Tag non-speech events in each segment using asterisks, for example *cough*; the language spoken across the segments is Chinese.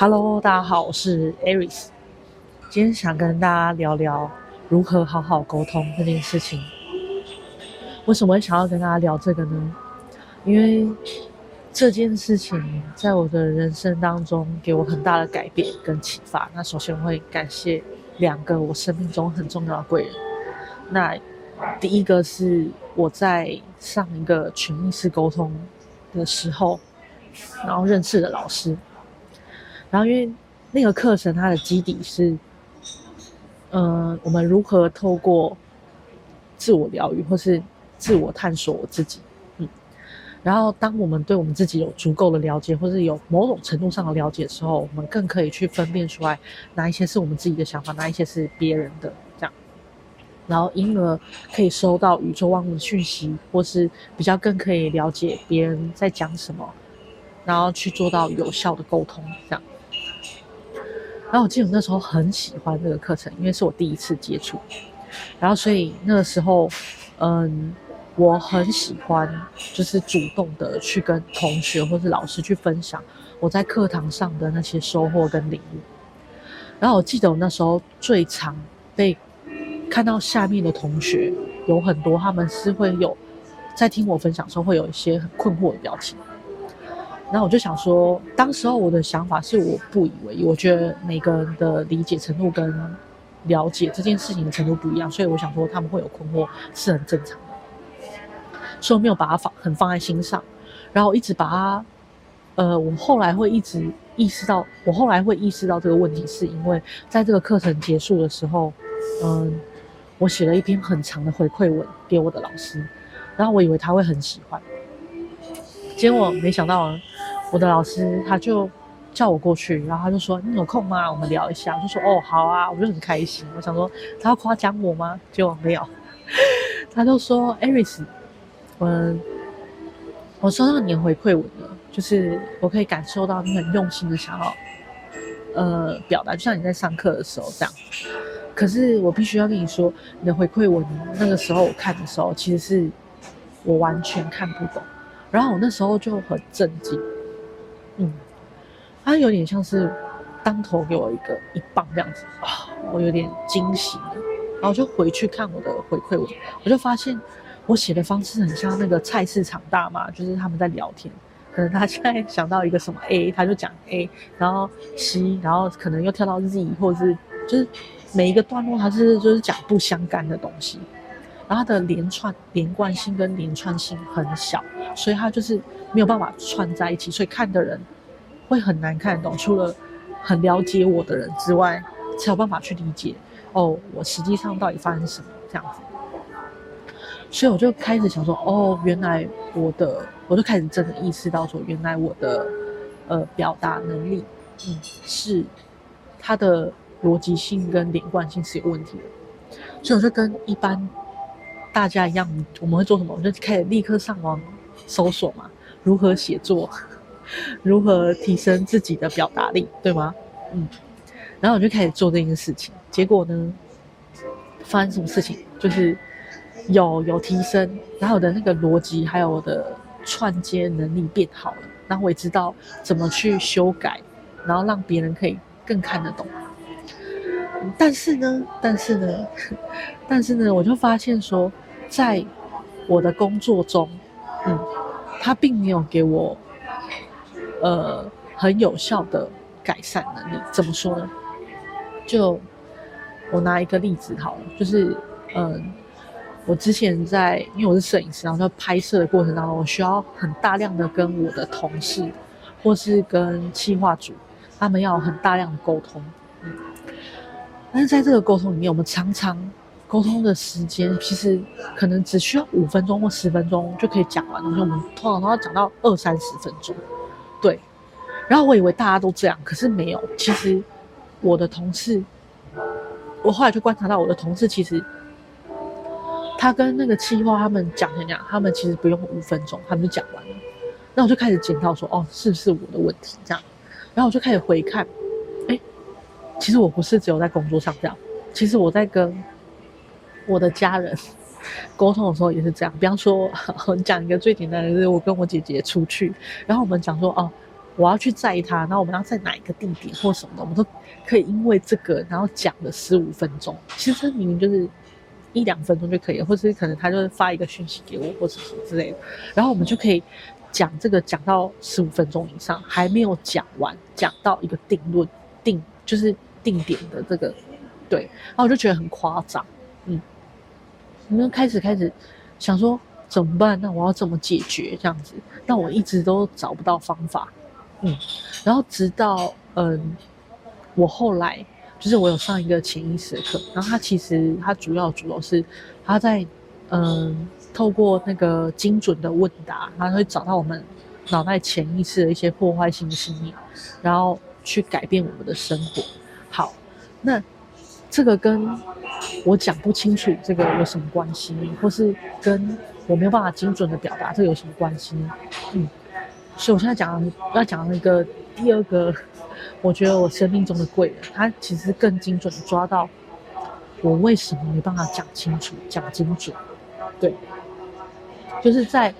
Hello，大家好，我是 Aris。今天想跟大家聊聊如何好好沟通这件事情。为什么会想要跟大家聊这个呢？因为这件事情在我的人生当中给我很大的改变跟启发。那首先我会感谢两个我生命中很重要的贵人。那第一个是我在上一个全意识沟通的时候，然后认识的老师。然后，因为那个课程它的基底是，嗯、我们如何透过自我疗愈或是自我探索我自己，嗯，然后当我们对我们自己有足够的了解，或是有某种程度上的了解的时候，我们更可以去分辨出来哪一些是我们自己的想法，哪一些是别人的，这样，然后因而可以收到宇宙万物的讯息，或是比较更可以了解别人在讲什么，然后去做到有效的沟通，这样。然后我记得我那时候很喜欢这个课程，因为是我第一次接触，然后所以那个时候，嗯，我很喜欢，就是主动的去跟同学或是老师去分享我在课堂上的那些收获跟领悟。然后我记得我那时候最常被看到下面的同学有很多，他们是会有在听我分享的时候会有一些很困惑的表情。然后我就想说，当时候我的想法是我不以为意，我觉得每个人的理解程度跟了解这件事情的程度不一样，所以我想说他们会有困惑是很正常的，所以我没有把它放很放在心上，然后一直把它，呃，我后来会一直意识到，我后来会意识到这个问题，是因为在这个课程结束的时候，嗯，我写了一篇很长的回馈文给我的老师，然后我以为他会很喜欢，结果没想到啊。我的老师他就叫我过去，然后他就说：“你有空吗？我们聊一下。”我就说：“哦，好啊。”我就很开心。我想说他要夸奖我吗？结果没有。*laughs* 他就说：“Aris，嗯，我收到你的回馈文了，就是我可以感受到你很用心的想要呃表达，就像你在上课的时候这样。可是我必须要跟你说，你的回馈文那个时候我看的时候，其实是我完全看不懂。然后我那时候就很震惊。”嗯，他有点像是当头给我一个一棒这样子。啊，我有点惊喜，然后就回去看我的回馈文，我就发现我写的方式很像那个菜市场大妈，就是他们在聊天，可能他现在想到一个什么 A，他就讲 A，然后 C，然后可能又跳到 Z，或者是就是每一个段落他是就是讲不相干的东西，然后他的连串连贯性跟连串性很小，所以他就是。没有办法串在一起，所以看的人会很难看得懂。除了很了解我的人之外，才有办法去理解哦，我实际上到底发生什么这样子。所以我就开始想说，哦，原来我的，我就开始真的意识到说，原来我的呃表达能力，嗯，是它的逻辑性跟连贯性是有问题的。所以我就跟一般大家一样，我们会做什么？我就开始立刻上网搜索嘛。如何写作？如何提升自己的表达力？对吗？嗯，然后我就开始做这件事情。结果呢，发生什么事情？就是有有提升，然后我的那个逻辑还有我的串接能力变好了。然后我也知道怎么去修改，然后让别人可以更看得懂。但是呢，但是呢，*laughs* 但是呢，我就发现说，在我的工作中，嗯。他并没有给我，呃，很有效的改善能力。怎么说呢？就我拿一个例子好了，就是，嗯，我之前在，因为我是摄影师，然后在拍摄的过程当中，我需要很大量的跟我的同事，或是跟企划组，他们要很大量的沟通。嗯，但是在这个沟通里面，我们常常。沟通的时间其实可能只需要五分钟或十分钟就可以讲完，然后我们通常都要讲到二三十分钟，对。然后我以为大家都这样，可是没有。其实我的同事，我后来就观察到我的同事，其实他跟那个企划他们讲讲讲，他们其实不用五分钟，他们就讲完了。那我就开始检讨说，哦，是不是我的问题这样？然后我就开始回看，哎，其实我不是只有在工作上这样，其实我在跟。我的家人沟通的时候也是这样，比方说，我 *laughs* 讲一个最简单的，就是我跟我姐姐出去，然后我们讲说，哦，我要去载他，然后我们要在哪一个地点或什么的，我们都可以因为这个，然后讲了十五分钟。其实明明就是一两分钟就可以了，或是可能他就是发一个讯息给我，或者什么之类的，然后我们就可以讲这个讲到十五分钟以上，还没有讲完，讲到一个定论定就是定点的这个，对，然后我就觉得很夸张，你，们开始开始想说怎么办？那我要怎么解决这样子？那我一直都找不到方法。嗯，然后直到嗯，我后来就是我有上一个潜意识的课，然后他其实他主要主要是他在嗯透过那个精准的问答，他会找到我们脑袋潜意识的一些破坏性的信念，然后去改变我们的生活。好，那这个跟我讲不清楚这个有什么关系，或是跟我没有办法精准的表达这个有什么关系？嗯。所以，我现在讲要讲那个第二个，我觉得我生命中的贵人，他其实更精准的抓到我为什么没办法讲清楚、讲精准。对，就是在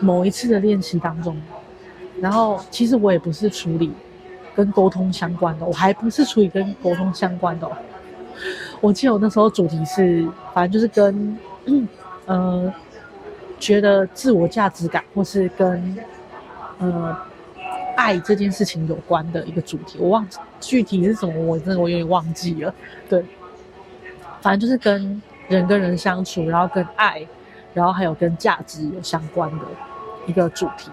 某一次的练习当中，然后其实我也不是处理跟沟通相关的，我还不是处理跟沟通相关的。我记得我那时候主题是，反正就是跟、呃，觉得自我价值感，或是跟。呃，爱这件事情有关的一个主题，我忘记具体是什么，我真的我有点忘记了。对，反正就是跟人跟人相处，然后跟爱，然后还有跟价值有相关的一个主题。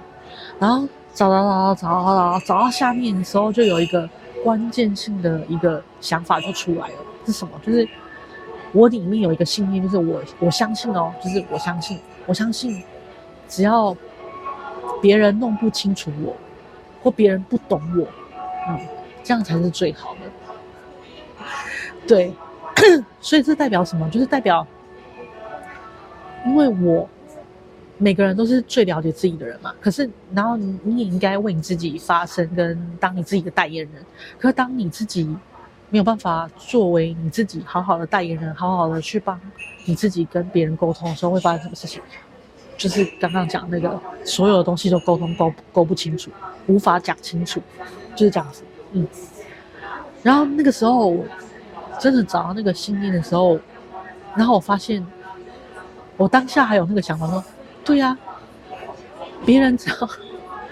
然后找找找找找找找到下面的时候，就有一个关键性的一个想法就出来了，是什么？就是我里面有一个信念，就是我我相信哦，就是我相信，我相信只要。别人弄不清楚我，或别人不懂我，嗯，这样才是最好的。对，*coughs* 所以这代表什么？就是代表，因为我每个人都是最了解自己的人嘛。可是，然后你你也应该为你自己发声，跟当你自己的代言人。可是，当你自己没有办法作为你自己好好的代言人，好好的去帮你自己跟别人沟通的时候，会发生什么事情？就是刚刚讲那个，所有的东西都沟通沟沟不清楚，无法讲清楚，就是这样子。嗯，然后那个时候，真的找到那个信念的时候，然后我发现，我当下还有那个想法说，对呀，别人只要，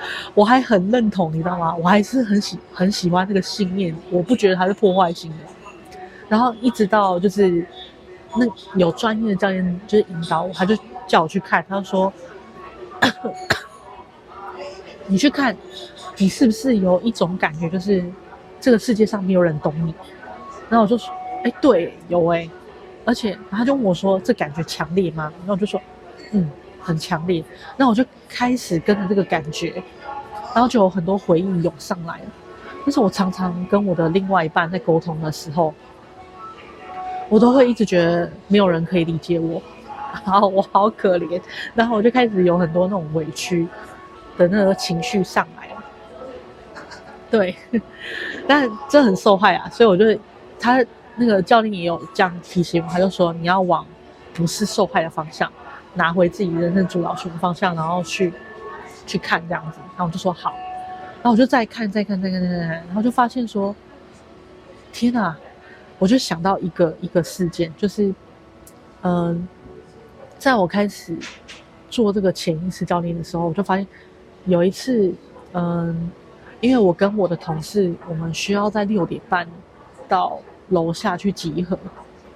*laughs* 我还很认同，你知道吗？我还是很喜很喜欢这个信念，我不觉得它是破坏性的。然后一直到就是那有专业的教练就是引导我，他就。叫我去看，他说：“ *coughs* 你去看，你是不是有一种感觉，就是这个世界上没有人懂你？”然后我就说：“哎，对，有哎。”而且他就问我说：“这感觉强烈吗？”然后我就说：“嗯，很强烈。”那我就开始跟着这个感觉，然后就有很多回忆涌上来了。但是我常常跟我的另外一半在沟通的时候，我都会一直觉得没有人可以理解我。然后我好可怜，然后我就开始有很多那种委屈的那个情绪上来了。对，但这很受害啊，所以我就他那个教练也有这样提醒我，他就说你要往不是受害的方向，拿回自己人生主导权的方向，然后去去看这样子。然后我就说好，然后我就再看再看再看再看，然后就发现说，天哪！我就想到一个一个事件，就是嗯。在我开始做这个潜意识教练的时候，我就发现有一次，嗯，因为我跟我的同事，我们需要在六点半到楼下去集合，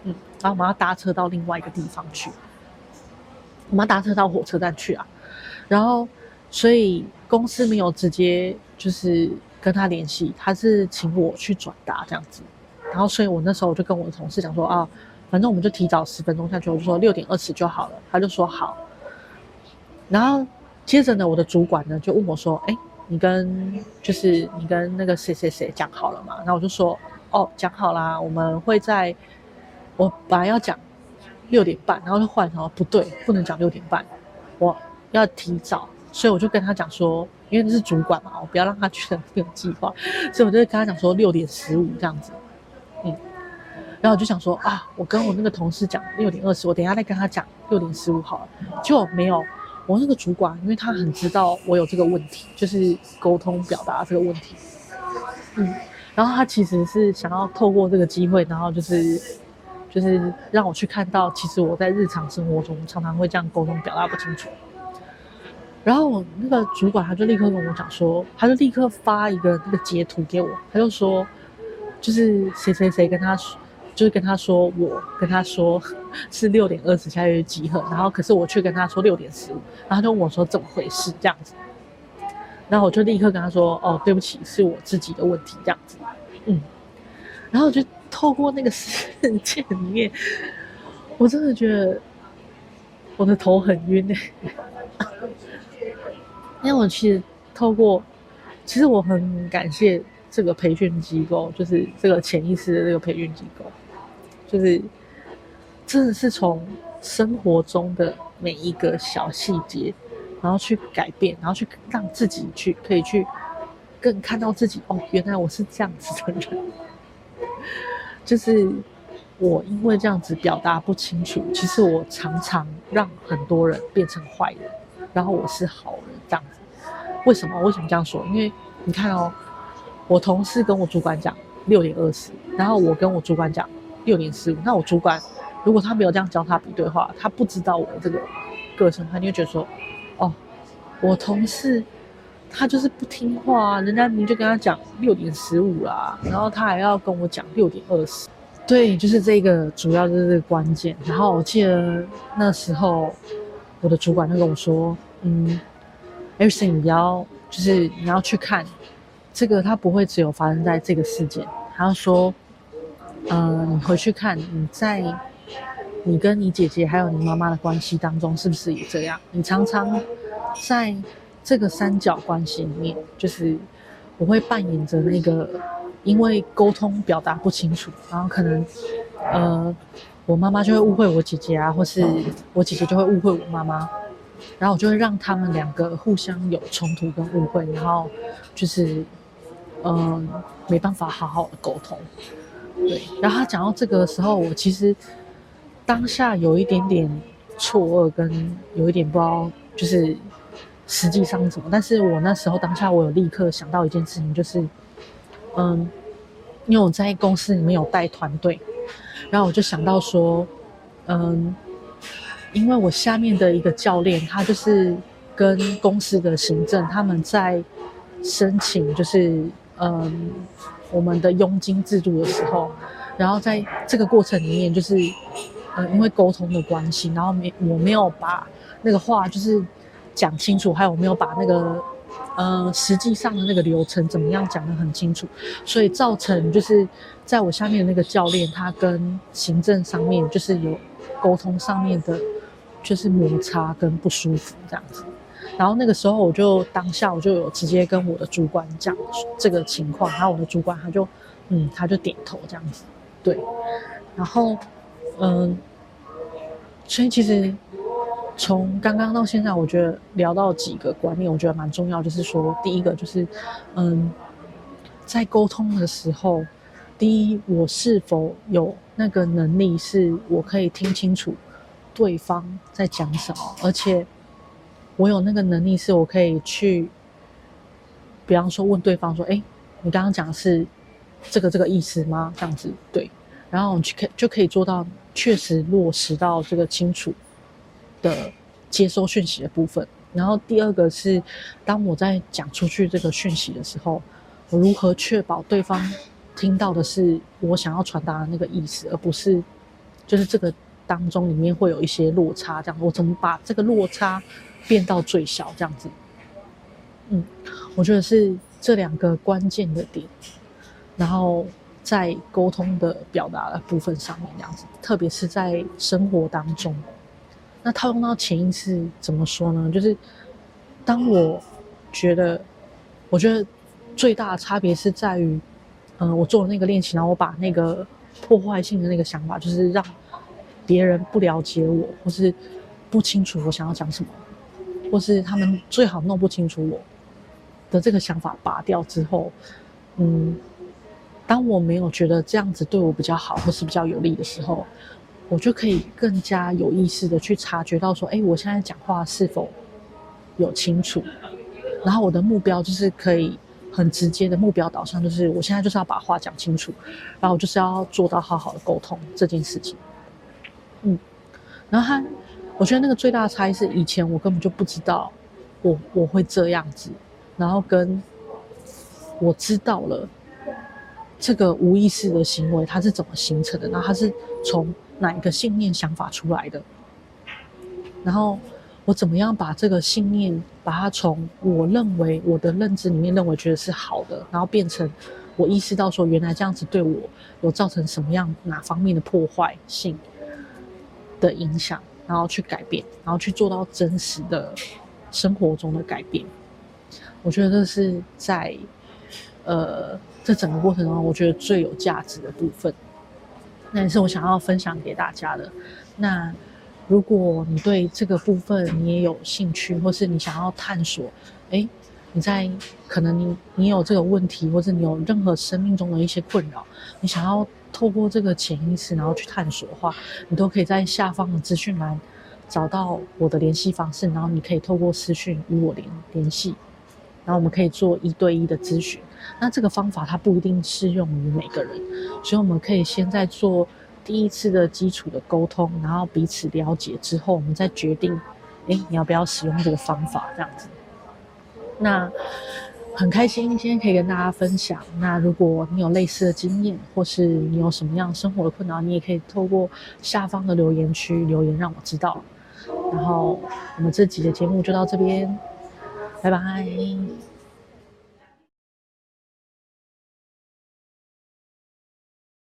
嗯，然后我们要搭车到另外一个地方去，我们要搭车到火车站去啊，然后所以公司没有直接就是跟他联系，他是请我去转达这样子，然后所以我那时候我就跟我的同事讲说啊。反正我们就提早十分钟下去，我就说六点二十就好了，他就说好。然后接着呢，我的主管呢就问我说：“哎，你跟就是你跟那个谁谁谁讲好了吗？”然后我就说：“哦，讲好啦，我们会在……我本来要讲六点半，然后就换成不对，不能讲六点半，我要提早。”所以我就跟他讲说：“因为那是主管嘛，我不要让他觉得没有计划，*laughs* 所以我就跟他讲说六点十五这样子。”嗯。然后我就想说啊，我跟我那个同事讲六点二十，我等一下再跟他讲六点十五好了。结果没有，我那个主管，因为他很知道我有这个问题，就是沟通表达这个问题，嗯，然后他其实是想要透过这个机会，然后就是就是让我去看到，其实我在日常生活中常常会这样沟通表达不清楚。然后我那个主管他就立刻跟我讲说，他就立刻发一个那个截图给我，他就说，就是谁谁谁跟他说。就是跟他说，我跟他说 *laughs* 是六点二十下去集合，然后可是我却跟他说六点十五，然后他就问我说怎么回事这样子，然后我就立刻跟他说，哦，对不起，是我自己的问题这样子，嗯，然后就透过那个事件里面，我真的觉得我的头很晕哎，*laughs* 因为我其实透过，其实我很感谢这个培训机构，就是这个潜意识的这个培训机构。就是，真的是从生活中的每一个小细节，然后去改变，然后去让自己去可以去更看到自己哦，原来我是这样子的人。就是我因为这样子表达不清楚，其实我常常让很多人变成坏人，然后我是好人这样子。为什么？为什么这样说？因为你看哦，我同事跟我主管讲六点二十，然后我跟我主管讲。六点十五，那我主管如果他没有这样教他比对话，他不知道我的这个个性，他就会觉得说，哦，我同事他就是不听话啊，人家明明就跟他讲六点十五啦，然后他还要跟我讲六点二十，对，就是这个主要就是这个关键。然后我记得那时候我的主管就跟我说，嗯，Everything 你要就是你要去看这个，它不会只有发生在这个事件，他说。嗯、你回去看你在你跟你姐姐还有你妈妈的关系当中，是不是也这样？你常常在这个三角关系里面，就是我会扮演着那个，因为沟通表达不清楚，然后可能呃，我妈妈就会误会我姐姐啊，或是我姐姐就会误会我妈妈，然后我就会让他们两个互相有冲突跟误会，然后就是嗯、呃，没办法好好的沟通。对，然后他讲到这个时候，我其实当下有一点点错愕，跟有一点不知道就是实际上怎么。但是我那时候当下，我有立刻想到一件事情，就是嗯，因为我在公司里面有带团队，然后我就想到说，嗯，因为我下面的一个教练，他就是跟公司的行政他们在申请，就是嗯。我们的佣金制度的时候，然后在这个过程里面，就是，呃，因为沟通的关系，然后没我没有把那个话就是讲清楚，还有没有把那个，呃，实际上的那个流程怎么样讲得很清楚，所以造成就是在我下面的那个教练，他跟行政上面就是有沟通上面的，就是摩擦跟不舒服这样子。然后那个时候，我就当下我就有直接跟我的主管讲这个情况，然后我的主管他就，嗯，他就点头这样子，对。然后，嗯，所以其实从刚刚到现在，我觉得聊到几个观念，我觉得蛮重要，就是说，第一个就是，嗯，在沟通的时候，第一，我是否有那个能力，是我可以听清楚对方在讲什么，而且。我有那个能力，是我可以去，比方说问对方说：“哎，你刚刚讲的是这个这个意思吗？”这样子对，然后去可就可以做到确实落实到这个清楚的接收讯息的部分。然后第二个是，当我在讲出去这个讯息的时候，我如何确保对方听到的是我想要传达的那个意思，而不是就是这个当中里面会有一些落差。这样，我怎么把这个落差变到最小，这样子，嗯，我觉得是这两个关键的点，然后在沟通的表达的部分上面，这样子，特别是在生活当中，那套用到潜意识怎么说呢？就是当我觉得，我觉得最大的差别是在于，嗯、我做了那个练习，然后我把那个破坏性的那个想法，就是让别人不了解我，或是不清楚我想要讲什么。或是他们最好弄不清楚我的这个想法拔掉之后，嗯，当我没有觉得这样子对我比较好或是比较有利的时候，我就可以更加有意识的去察觉到说，哎，我现在讲话是否有清楚，然后我的目标就是可以很直接的目标导向，就是我现在就是要把话讲清楚，然后我就是要做到好好的沟通这件事情。嗯，然后他，我觉得那个最大的差异是，以前我根本就不知道我我会这样子，然后跟我知道了这个无意识的行为它是怎么形成的，然后它是从哪一个信念想法出来的，然后。我怎么样把这个信念，把它从我认为我的认知里面认为觉得是好的，然后变成我意识到说，原来这样子对我有造成什么样哪方面的破坏性的影响，然后去改变，然后去做到真实的生活中的改变。我觉得这是在呃这整个过程中，我觉得最有价值的部分，那也是我想要分享给大家的。那。如果你对这个部分你也有兴趣，或是你想要探索，诶，你在可能你你有这个问题，或者你有任何生命中的一些困扰，你想要透过这个潜意识然后去探索的话，你都可以在下方的资讯栏找到我的联系方式，然后你可以透过私讯与我联联系，然后我们可以做一对一的咨询。那这个方法它不一定适用于每个人，所以我们可以先在做。第一次的基础的沟通，然后彼此了解之后，我们再决定，哎，你要不要使用这个方法？这样子。那很开心今天可以跟大家分享。那如果你有类似的经验，或是你有什么样生活的困扰，你也可以透过下方的留言区留言让我知道。然后我们这集的节目就到这边，拜拜。